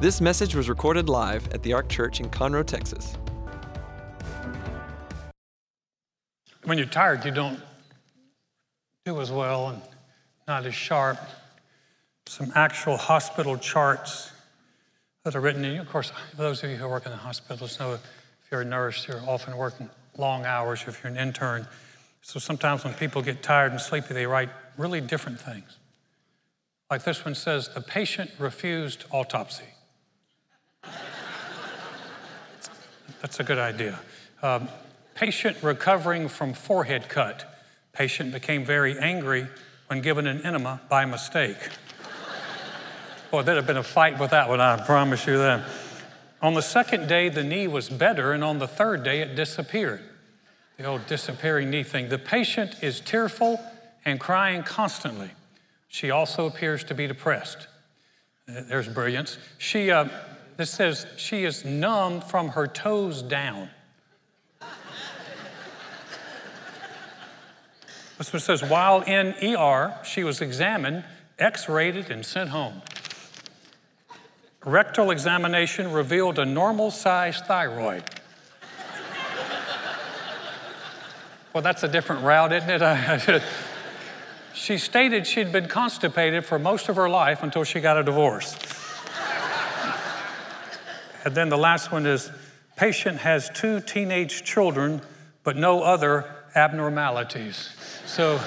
This message was recorded live at the Ark Church in Conroe, Texas. When you're tired, you don't do as well and not as sharp. Some actual hospital charts that are written. And of course, those of you who work in the hospitals know if you're a nurse, you're often working long hours. If you're an intern, so sometimes when people get tired and sleepy, they write really different things. Like this one says, the patient refused autopsy. That's a good idea. Um, patient recovering from forehead cut. Patient became very angry when given an enema by mistake. Boy, there'd have been a fight with that one, I promise you that. On the second day, the knee was better, and on the third day, it disappeared. The old disappearing knee thing. The patient is tearful and crying constantly. She also appears to be depressed. Uh, there's brilliance. She, uh, this says, she is numb from her toes down. this one says, while in ER, she was examined, x rated, and sent home. Rectal examination revealed a normal sized thyroid. well, that's a different route, isn't it? she stated she'd been constipated for most of her life until she got a divorce. And then the last one is patient has two teenage children, but no other abnormalities. So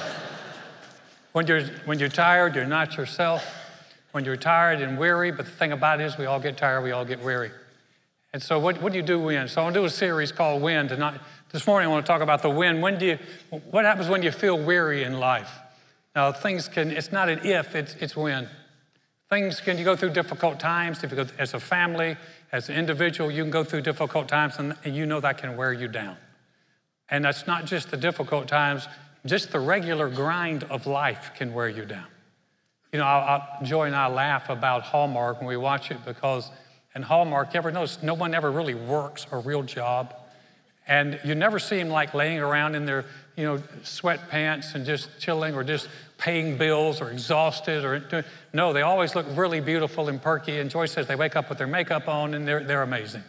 when you're, when you're tired, you're not yourself when you're tired and weary, but the thing about it is we all get tired, we all get weary. And so what, what do you do when? So I want to do a series called When tonight. This morning I want to talk about the when. When do you, what happens when you feel weary in life? Now things can, it's not an if, it's, it's when. Things can, you go through difficult times. If you go, as a family, as an individual, you can go through difficult times and, and you know that can wear you down. And that's not just the difficult times, just the regular grind of life can wear you down. You know, I, I, Joy and I laugh about Hallmark when we watch it because in Hallmark, you ever notice no one ever really works a real job? And you never see them like laying around in their, you know, sweatpants and just chilling or just paying bills or exhausted or no, they always look really beautiful and perky. And Joy says they wake up with their makeup on and they're, they're amazing.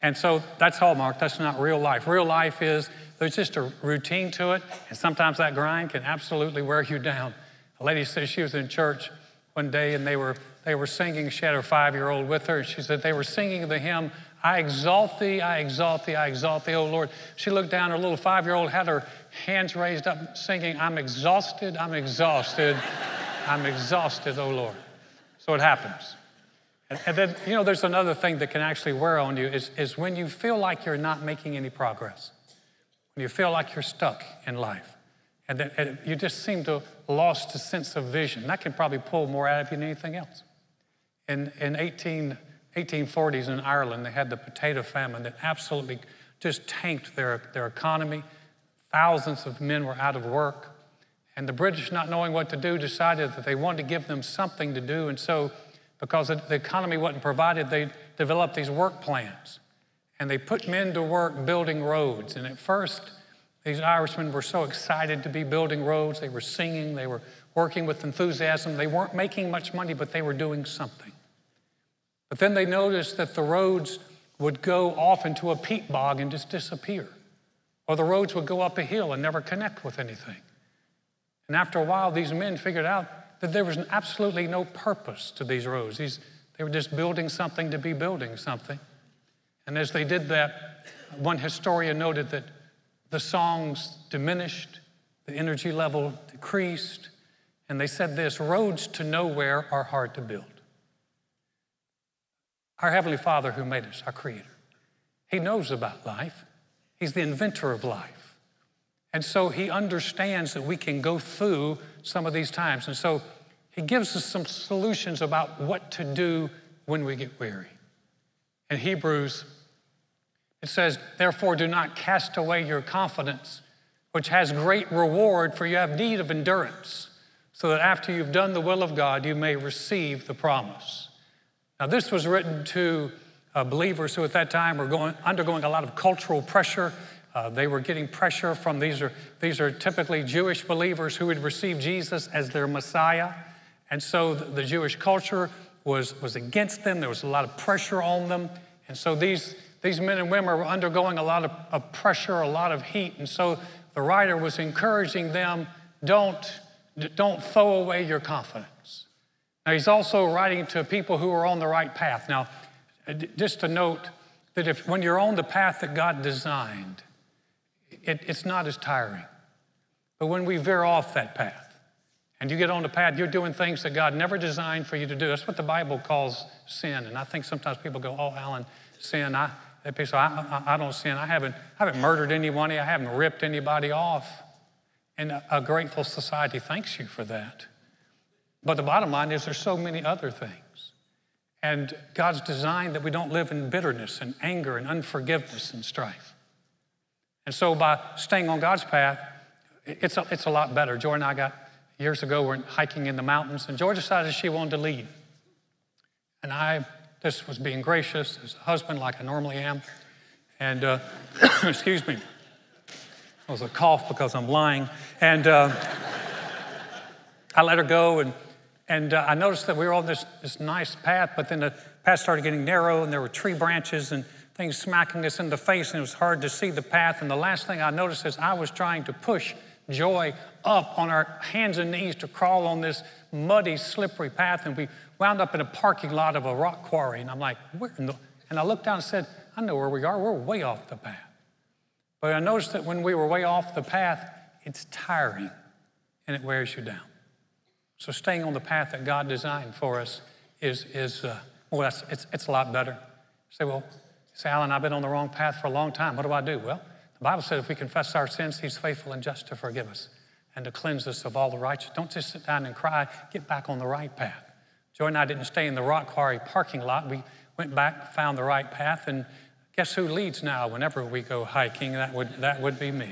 And so that's Hallmark. That's not real life. Real life is there's just a routine to it. And sometimes that grind can absolutely wear you down. A lady said she was in church one day and they were, they were singing. She had her five year old with her. She said they were singing the hymn, I exalt thee, I exalt thee, I exalt thee, O Lord. She looked down, her little five year old had her hands raised up, singing, I'm exhausted, I'm exhausted, I'm exhausted, O Lord. So it happens. And, and, then, you know, there's another thing that can actually wear on you is, is when you feel like you're not making any progress, when you feel like you're stuck in life. And, that, and you just seem to lost a sense of vision. That can probably pull more out of you than anything else. In, in 18, 1840s in Ireland, they had the potato famine that absolutely just tanked their, their economy. Thousands of men were out of work. And the British, not knowing what to do, decided that they wanted to give them something to do. And so, because the economy wasn't provided, they developed these work plans. And they put men to work building roads. And at first, these Irishmen were so excited to be building roads. They were singing, they were working with enthusiasm. They weren't making much money, but they were doing something. But then they noticed that the roads would go off into a peat bog and just disappear. Or the roads would go up a hill and never connect with anything. And after a while, these men figured out that there was absolutely no purpose to these roads. These, they were just building something to be building something. And as they did that, one historian noted that the songs diminished, the energy level decreased, and they said this roads to nowhere are hard to build. Our Heavenly Father, who made us, our Creator, He knows about life, He's the inventor of life. And so He understands that we can go through some of these times. And so He gives us some solutions about what to do when we get weary. In Hebrews it says, Therefore, do not cast away your confidence, which has great reward, for you have need of endurance, so that after you've done the will of God, you may receive the promise. Now, this was written to uh, believers who at that time were going, undergoing a lot of cultural pressure. Uh, they were getting pressure from these are, these are typically Jewish believers who had received Jesus as their Messiah. And so the, the Jewish culture was, was against them. There was a lot of pressure on them. And so these, these men and women were undergoing a lot of, of pressure, a lot of heat. And so the writer was encouraging them don't, don't throw away your confidence. Now, he's also writing to people who are on the right path. Now, Uh, just to note that if when you're on the path that God designed, it, it's not as tiring. But when we veer off that path and you get on the path, you're doing things that God never designed for you to do. That's what the Bible calls sin. And I think sometimes people go, oh, Alan, sin. I, they say, I, I, I don't sin. I haven't, I haven't murdered anybody. I haven't ripped anybody off. And a, a grateful society thanks you for that. But the bottom line is there's so many other things. And God's designed that we don't live in bitterness and anger and unforgiveness and strife. And so by staying on God's path, it's a, it's a lot better. Joy and I got, years ago, we we're hiking in the mountains, and Joy decided she wanted to lead. And I this was being gracious as a husband, like I normally am. And, uh, excuse me, it was a cough because I'm lying. And uh, I let her go, and, and uh, I noticed that we were on this, this nice path, but then the path started getting narrow, and there were tree branches and things smacking us in the face, and it was hard to see the path. And the last thing I noticed is I was trying to push Joy up on our hands and knees to crawl on this muddy, slippery path, and we wound up in a parking lot of a rock quarry. And I'm like, where? And I looked down and said, I know where we are. We're way off the path. But I noticed that when we were way off the path, it's tiring and it wears you down. So staying on the path that God designed for us is, is uh, well, it's, it's a lot better. You say, well, say, Alan, I've been on the wrong path for a long time. What do I do? Well, the Bible says if we confess our sins, He's faithful and just to forgive us and to cleanse us of all the righteous. Don't just sit down and cry, get back on the right path. Joy and I didn't stay in the rock quarry parking lot. We went back, found the right path, and Guess who leads now whenever we go hiking? That would, that would be me.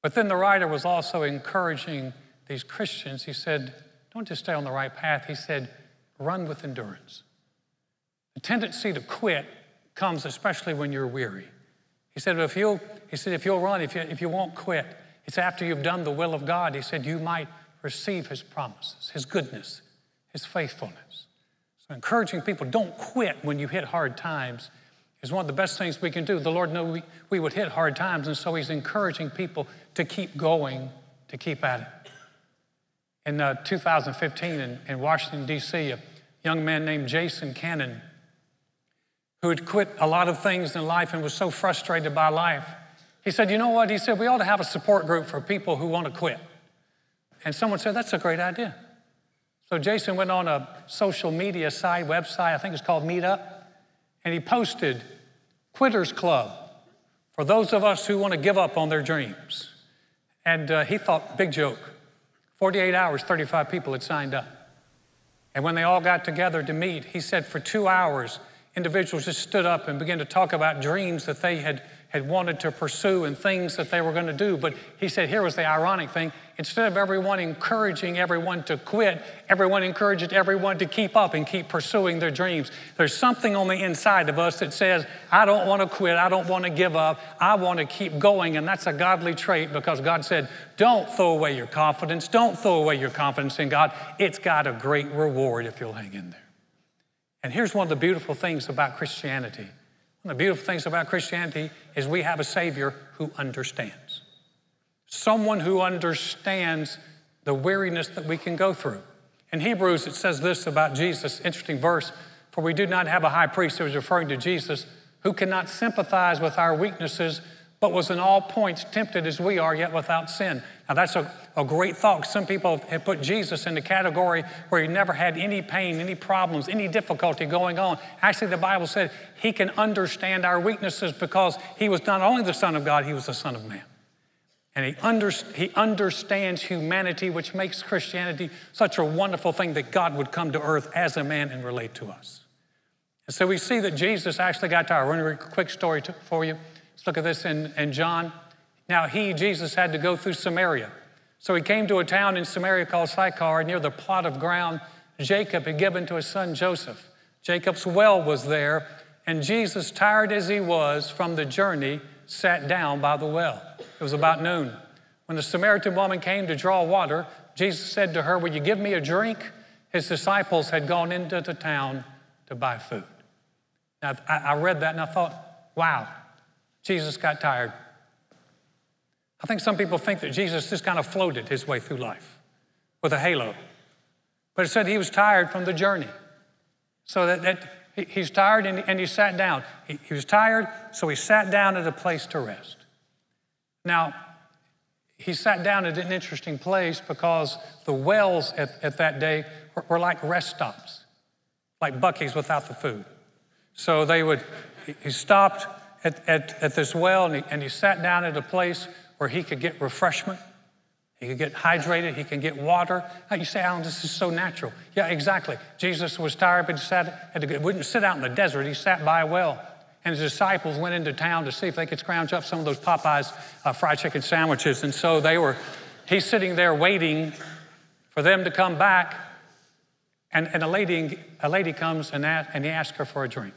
But then the writer was also encouraging these Christians. He said, Don't just stay on the right path. He said, Run with endurance. The tendency to quit comes especially when you're weary. He said, if you'll, he said, if you'll run, if you, if you won't quit, it's after you've done the will of God. He said, you might receive his promises, his goodness, his faithfulness. So, encouraging people, don't quit when you hit hard times, is one of the best things we can do. The Lord knew we, we would hit hard times, and so He's encouraging people to keep going, to keep at it. In uh, 2015 in, in Washington, D.C., a young man named Jason Cannon, who had quit a lot of things in life and was so frustrated by life, he said, You know what? He said, We ought to have a support group for people who want to quit. And someone said, That's a great idea. So Jason went on a social media site, website, I think it's called Meetup, and he posted Quitters Club for those of us who want to give up on their dreams. And uh, he thought, big joke. 48 hours, 35 people had signed up. And when they all got together to meet, he said for two hours, individuals just stood up and began to talk about dreams that they had had wanted to pursue and things that they were going to do. But he said, here was the ironic thing. Instead of everyone encouraging everyone to quit, everyone encouraged everyone to keep up and keep pursuing their dreams. There's something on the inside of us that says, I don't want to quit. I don't want to give up. I want to keep going. And that's a godly trait because God said, don't throw away your confidence. Don't throw away your confidence in God. It's got a great reward if you'll hang in there. And here's one of the beautiful things about Christianity one of the beautiful things about Christianity is we have a Savior who understands. Someone who understands the weariness that we can go through. In Hebrews, it says this about Jesus, interesting verse, for we do not have a high priest who is referring to Jesus, who cannot sympathize with our weaknesses, but was in all points tempted as we are, yet without sin. Now, that's a, a great thought. Some people have put Jesus in the category where he never had any pain, any problems, any difficulty going on. Actually, the Bible said he can understand our weaknesses because he was not only the Son of God, he was the Son of Man. And he, under, he understands humanity, which makes Christianity such a wonderful thing that God would come to earth as a man and relate to us. And so we see that Jesus actually got to our run a quick story to, for you. Let's look at this in, in John. Now, he, Jesus, had to go through Samaria. So he came to a town in Samaria called Sychar, near the plot of ground Jacob had given to his son Joseph. Jacob's well was there, and Jesus, tired as he was from the journey, sat down by the well. It was about noon. When the Samaritan woman came to draw water, Jesus said to her, Will you give me a drink? his disciples had gone into the town to buy food. Now, I, read that and I thought, wow, Jesus got tired. I think some people think that Jesus just kind of floated his way through life with a halo. But it said he was tired from the journey. So that, that he's tired and, and he sat down. He, he was tired, so he sat down at a place to rest. Now, he sat down at an interesting place because the wells at, at that day were, were like rest stops, like Buc-ee's without the food. So they would, he stopped at, at, at this well and he, and he sat down at a place where he could get refreshment. He could get hydrated. He can get water. You say, Alan, this is so natural. Yeah, exactly. Jesus was tired, but he sat, had to, wouldn't sit out in the desert. He sat by a well. And his disciples went into town to see if they could scrounge up some of those Popeyes uh, fried chicken sandwiches. And so they were, he's sitting there waiting for them to come back. And, and a, lady, a lady comes and, and he asks her for a drink.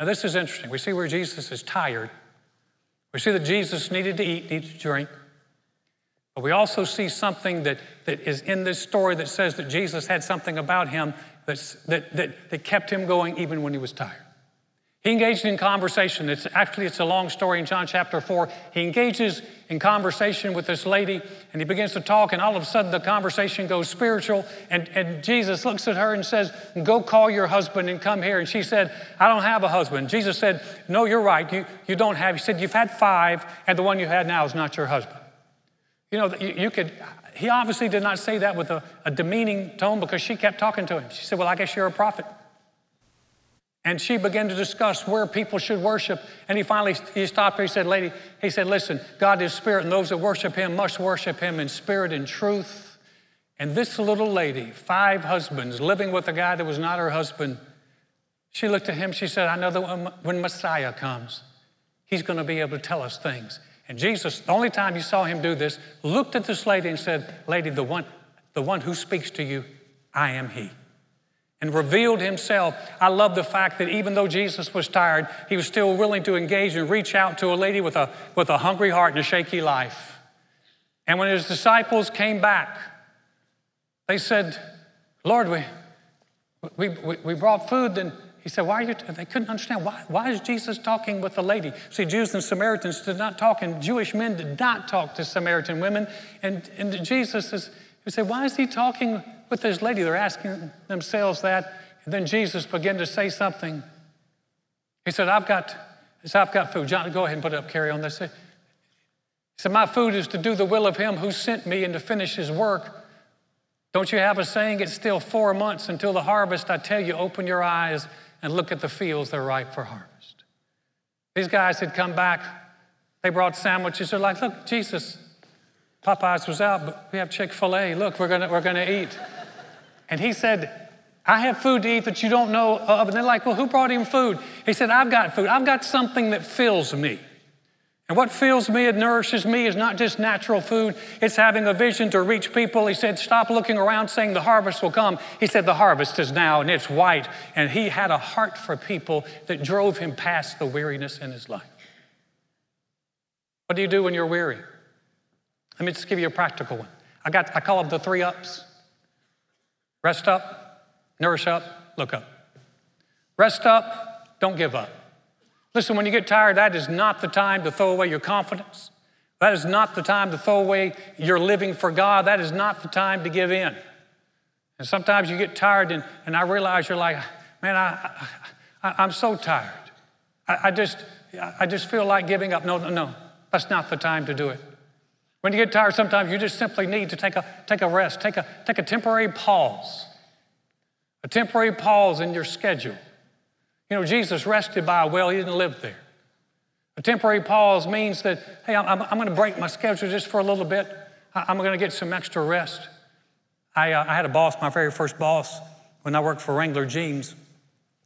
Now, this is interesting. We see where Jesus is tired. We see that Jesus needed to eat, needed to drink. But we also see something that, that is in this story that says that Jesus had something about him that's, that, that, that kept him going even when he was tired. He engaged in conversation. It's actually it's a long story in John chapter 4. He engages in conversation with this lady and he begins to talk, and all of a sudden the conversation goes spiritual. And, and Jesus looks at her and says, Go call your husband and come here. And she said, I don't have a husband. Jesus said, No, you're right. You, you don't have. He said, You've had five, and the one you had now is not your husband. You know, you, you could, he obviously did not say that with a, a demeaning tone because she kept talking to him. She said, Well, I guess you're a prophet. And she began to discuss where people should worship. And he finally he stopped her. He said, Lady, he said, Listen, God is spirit, and those that worship him must worship him in spirit and truth. And this little lady, five husbands, living with a guy that was not her husband, she looked at him. She said, I know that when Messiah comes, he's going to be able to tell us things. And Jesus, the only time you saw him do this, looked at this lady and said, Lady, the one, the one who speaks to you, I am he. And revealed himself. I love the fact that even though Jesus was tired, he was still willing to engage and reach out to a lady with a, with a hungry heart and a shaky life. And when his disciples came back, they said, Lord, we, we, we brought food, and he said, Why are you? They couldn't understand. Why, why is Jesus talking with the lady? See, Jews and Samaritans did not talk, and Jewish men did not talk to Samaritan women. And, and Jesus is, he said, Why is he talking with this lady? They're asking themselves that. And then Jesus began to say something. He said, I've got, said, I've got food. John, go ahead and put it up, carry on this. He said, My food is to do the will of him who sent me and to finish his work. Don't you have a saying? It's still four months until the harvest. I tell you, open your eyes and look at the fields, they're ripe for harvest. These guys had come back, they brought sandwiches. They're like, look, Jesus, Popeyes was out, but we have Chick fil A. Look, we're gonna, we're gonna eat. And he said, I have food to eat that you don't know of. And they're like, well, who brought him food? He said, I've got food. I've got something that fills me. And what fills me and nourishes me is not just natural food, it's having a vision to reach people. He said, Stop looking around saying the harvest will come. He said, The harvest is now and it's white. And he had a heart for people that drove him past the weariness in his life. What do you do when you're weary? Let me just give you a practical one. I, got, I call them the three ups rest up, nourish up, look up. Rest up, don't give up. Listen, when you get tired, that is not the time to throw away your confidence. That is not the time to throw away your living for God. That is not the time to give in. And sometimes you get tired, and, and I realize you're like, man, I, I, am so tired. I, I, just, I just feel like giving up. No, no, no. That's not the time to do it. When you get tired, sometimes you just simply need to take a, take a rest, take a, take a temporary pause, a temporary pause in your schedule. You know, Jesus rested by a well, he didn't live there. A temporary pause means that, hey, I'm, I'm going to break my schedule just for a little bit. I'm going to get some extra rest. I, uh, I had a boss, my very first boss, when I worked for Wrangler Jeans.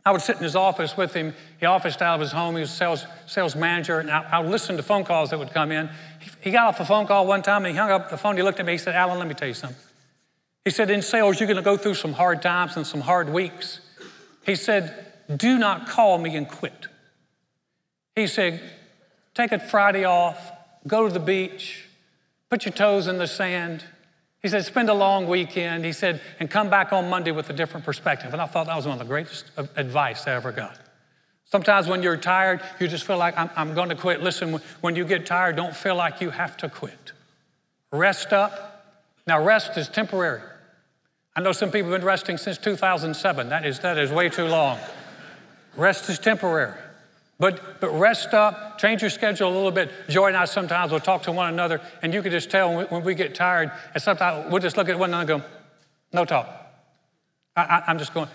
I would sit in his office with him. He officed out of his home. He was sales, sales manager, and I, I would listen to phone calls that would come in. He, he got off a phone call one time, and he hung up the phone. He looked at me. He said, Alan, let me tell you something. He said, in sales, you're going to go through some hard times and some hard weeks. He said, do not call me and quit. He said, Take a Friday off, go to the beach, put your toes in the sand. He said, spend a long weekend. He said, and come back on Monday with a different perspective. And I thought that was one of the greatest advice I ever got. Sometimes when you're tired, you just feel like, I'm, I'm going to quit. Listen, when you get tired, don't feel like you have to quit. Rest up. Now, rest is temporary. I know some people have been resting since 2007. That is, that is way too long. Rest is temporary. But, but rest up, change your schedule a little bit. Joy and I sometimes will talk to one another, and you can just tell when we, when we get tired, and sometimes we'll just look at one another and go, no talk. I, am just going,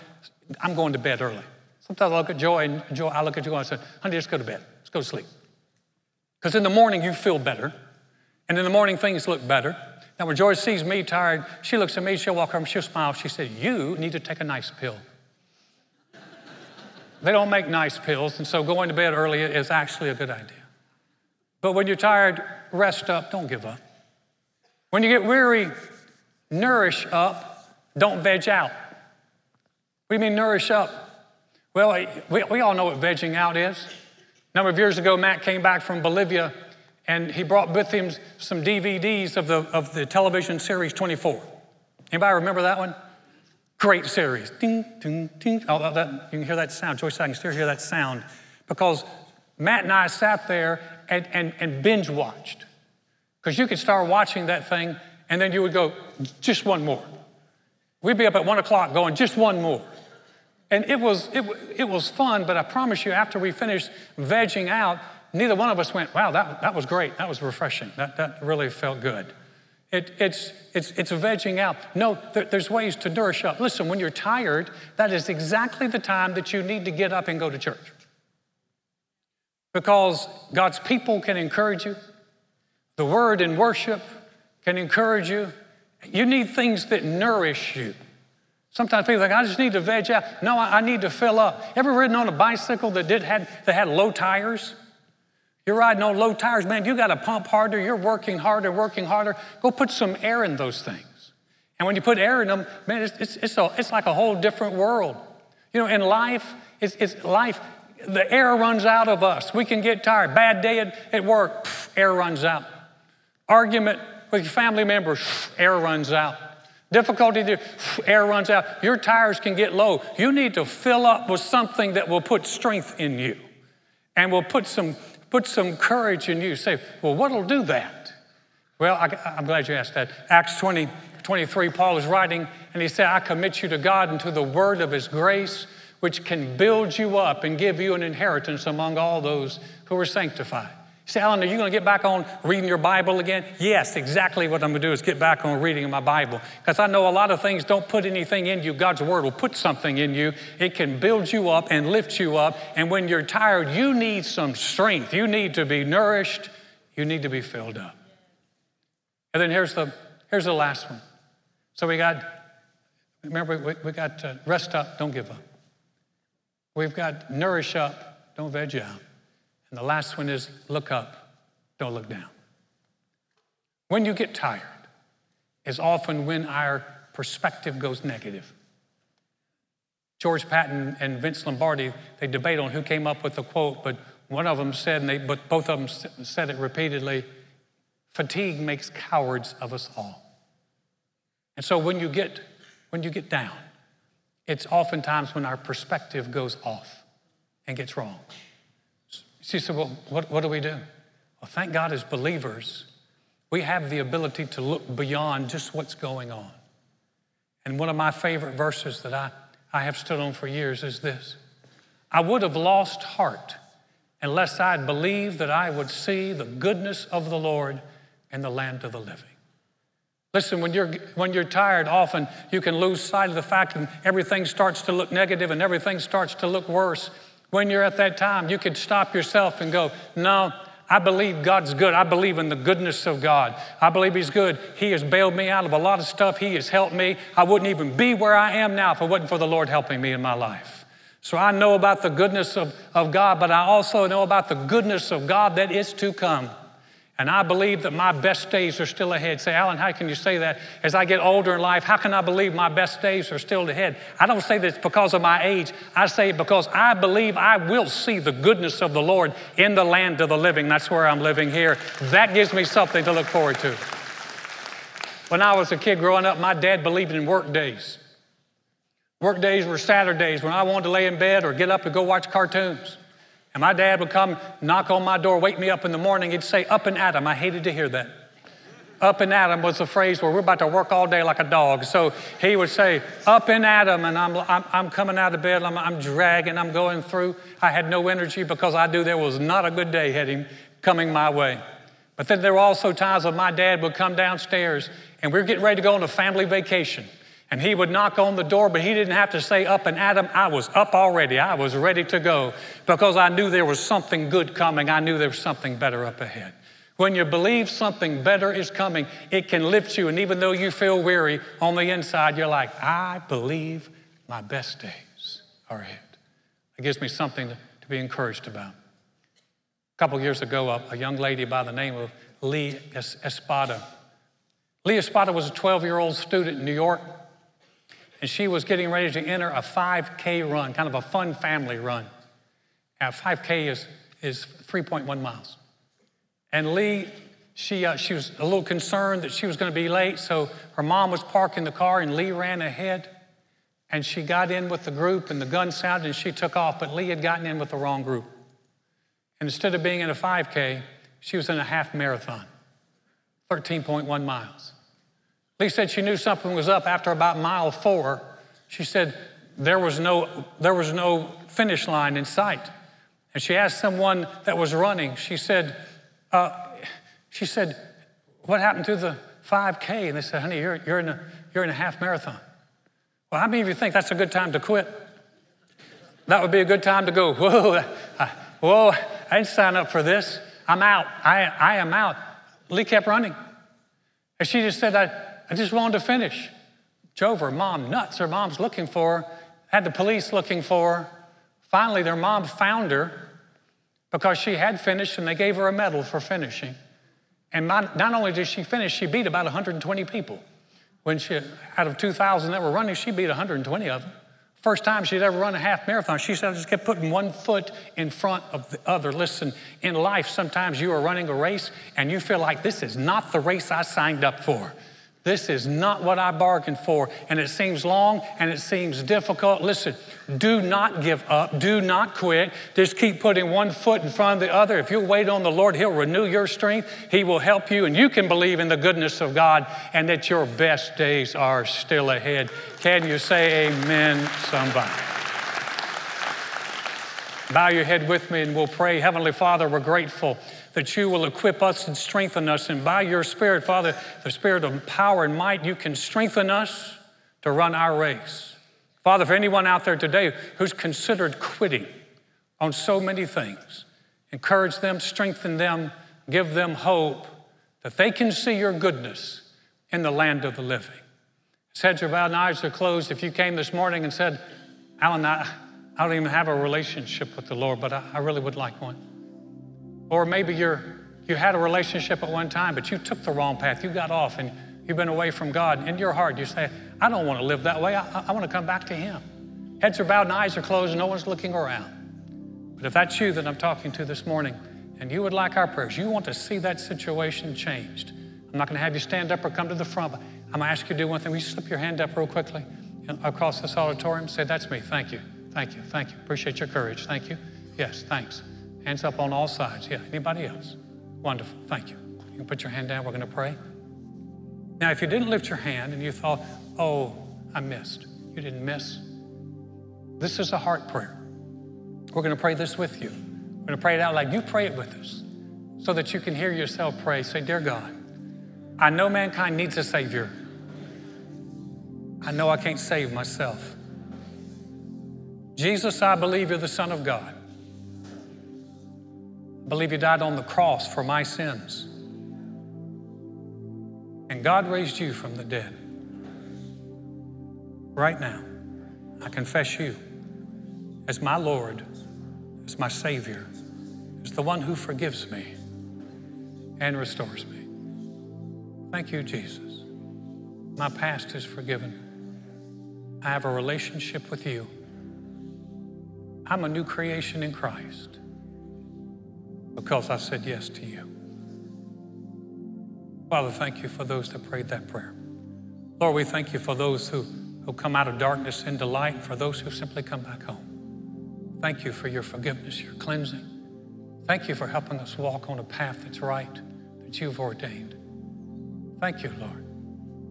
I'm going to bed early. Sometimes I look at Joy, and Joy, I look at Joy and I say, honey, just go to bed. Let's go to sleep. Because in the morning you feel better, and in the morning things look better. Now, when Joy sees me tired, she looks at me, she'll walk over, she'll smile. She said, You need to take a nice pill. They don't make nice pills, and so going to bed early is actually a good idea. But when you're tired, rest up, don't give up. When you get weary, nourish up, don't veg out. What do you mean, nourish up? Well, we, we all know what vegging out is. A number of years ago, Matt came back from Bolivia and he brought with him some DVDs of the, of the television series 24. Anybody remember that one? Great series. Ding, ding, ding. Oh, that, you can hear that sound. Joyce, I can still hear that sound because Matt and I sat there and, and, and binge watched. Because you could start watching that thing and then you would go, just one more. We'd be up at one o'clock going, just one more. And it was, it, it was fun, but I promise you, after we finished vegging out, neither one of us went, wow, that, that was great. That was refreshing. That, that really felt good. It, it's, it's, it's vegging out. No, there, there's ways to nourish up. Listen, when you're tired, that is exactly the time that you need to get up and go to church. Because God's people can encourage you, the word and worship can encourage you. You need things that nourish you. Sometimes people think, I just need to veg out. No, I, I need to fill up. Ever ridden on a bicycle that did had that had low tires? You're riding on low tires, man, you got to pump harder. You're working harder, working harder. Go put some air in those things. And when you put air in them, man, it's, it's, it's, a, it's like a whole different world. You know, in life, it's, it's life, the air runs out of us. We can get tired. Bad day at, at work, pff, air runs out. Argument with your family members, pff, air runs out. Difficulty, pff, air runs out. Your tires can get low. You need to fill up with something that will put strength in you and will put some put some courage in you. Say, well, what'll do that? Well, I, am glad you asked that. Acts 20, 23, Paul is writing, and he said, I commit you to God and to the word of his grace, which can build you up and give you an inheritance among all those who are sanctified. Say, Alan, are you going to get back on reading your Bible again? Yes, exactly what I'm going to do is get back on reading my Bible. Because I know a lot of things don't put anything in you. God's Word will put something in you. It can build you up and lift you up. And when you're tired, you need some strength. You need to be nourished. You need to be filled up. And then here's the, here's the last one. So we got, remember, we, we got rest up, don't give up. We've got nourish up, don't veg out. And the last one is look up, don't look down. When you get tired is often when our perspective goes negative. George Patton and Vince Lombardi, they debate on who came up with the quote, but one of them said, and they, but both of them said it repeatedly, fatigue makes cowards of us all. And so when you get, when you get down, it's oftentimes when our perspective goes off and gets wrong. She said, Well, what, what do we do? Well, thank God as believers, we have the ability to look beyond just what's going on. And one of my favorite verses that I, I have stood on for years is this I would have lost heart unless I'd believed that I would see the goodness of the Lord in the land of the living. Listen, when you're, when you're tired, often you can lose sight of the fact that everything starts to look negative and everything starts to look worse. When you're at that time, you could stop yourself and go, No, I believe God's good. I believe in the goodness of God. I believe He's good. He has bailed me out of a lot of stuff. He has helped me. I wouldn't even be where I am now if it wasn't for the Lord helping me in my life. So I know about the goodness of, of God, but I also know about the goodness of God that is to come. And I believe that my best days are still ahead. Say, Alan, how can you say that? As I get older in life, how can I believe my best days are still ahead? I don't say this because of my age. I say it because I believe I will see the goodness of the Lord in the land of the living. That's where I'm living here. That gives me something to look forward to. When I was a kid growing up, my dad believed in work days. Work days were Saturdays when I wanted to lay in bed or get up and go watch cartoons. And my dad would come knock on my door, wake me up in the morning. He'd say, Up and at 'em. I hated to hear that. Up and at 'em was the phrase where we're about to work all day like a dog. So he would say, Up and at 'em. And I'm, I'm, I'm coming out of bed, I'm, I'm dragging, I'm going through. I had no energy because I knew there was not a good day heading coming my way. But then there were also times when my dad would come downstairs and we're getting ready to go on a family vacation. And he would knock on the door, but he didn't have to say up and Adam. I was up already. I was ready to go because I knew there was something good coming. I knew there was something better up ahead. When you believe something better is coming, it can lift you. And even though you feel weary on the inside, you're like, I believe my best days are ahead. It gives me something to, be encouraged about. A couple years ago, a, young lady by the name of Lee Espada. Lee Espada was a 12 year old student in New York, and she was getting ready to enter a 5K run, kind of a fun family run. Now, 5K is, is 3.1 miles. And Lee, she, uh, she was a little concerned that she was going to be late, so her mom was parking the car, and Lee ran ahead. And she got in with the group, and the gun sounded, and she took off, but Lee had gotten in with the wrong group. And instead of being in a 5K, she was in a half marathon, 13.1 miles. Lee said she knew something was up after about mile four. She said there was no, there was no finish line in sight. And she asked someone that was running, she said, uh, she said, What happened to the 5K? And they said, Honey, you're, you're, in a, you're in a half marathon. Well, how many of you think that's a good time to quit? That would be a good time to go, Whoa, whoa, I didn't sign up for this. I'm out. I, I am out. Lee kept running. And she just said, I, I just wanted to finish. Drove her mom nuts. Her mom's looking for her, had the police looking for her. Finally, their mom found her because she had finished and they gave her a medal for finishing. And not only did she finish, she beat about 120 people. When she, out of 2,000 that were running, she beat 120 of them. First time she'd ever run a half marathon. She said, I just kept putting one foot in front of the other. Listen, in life, sometimes you are running a race and you feel like this is not the race I signed up for. This is not what I bargained for. And it seems long and it seems difficult. Listen, do not give up. Do not quit. Just keep putting one foot in front of the other. If you'll wait on the Lord, He'll renew your strength. He will help you, and you can believe in the goodness of God and that your best days are still ahead. Can you say amen, somebody? Bow your head with me and we'll pray. Heavenly Father, we're grateful that you will equip us and strengthen us. And by your Spirit, Father, the Spirit of power and might, you can strengthen us to run our race. Father, for anyone out there today who's considered quitting on so many things, encourage them, strengthen them, give them hope that they can see your goodness in the land of the living. As heads are bowed and eyes are closed, if you came this morning and said, Alan, I, I don't even have a relationship with the Lord, but I, I really would like one. Or maybe you're, you had a relationship at one time, but you took the wrong path. You got off and you've been away from God. In your heart, you say, I don't want to live that way. I, I want to come back to Him. Heads are bowed and eyes are closed, and no one's looking around. But if that's you that I'm talking to this morning, and you would like our prayers, you want to see that situation changed. I'm not going to have you stand up or come to the front, but I'm going to ask you to do one thing. Will you slip your hand up real quickly uh, across this auditorium? Say, That's me. Thank you. Thank you. Thank you. Appreciate your courage. Thank you. Yes, thanks. Hands up on all sides. Yeah, anybody else? Wonderful. Thank you. You can put your hand down. We're going to pray. Now, if you didn't lift your hand and you thought, oh, I missed, you didn't miss. This is a heart prayer. We're going to pray this with you. We're going to pray it out like You pray it with us so that you can hear yourself pray. Say, Dear God, I know mankind needs a Savior. I know I can't save myself. Jesus, I believe you're the Son of God. I believe you died on the cross for my sins. And God raised you from the dead. Right now, I confess you as my Lord, as my Savior, as the one who forgives me and restores me. Thank you, Jesus. My past is forgiven. I have a relationship with you. I'm a new creation in Christ because I said yes to you. Father, thank you for those that prayed that prayer. Lord, we thank you for those who, who come out of darkness into light for those who simply come back home. Thank you for your forgiveness, your cleansing. Thank you for helping us walk on a path that's right, that you've ordained. Thank you, Lord,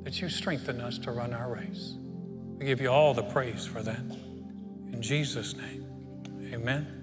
that you strengthen us to run our race. We give you all the praise for that. In Jesus' name. Amen.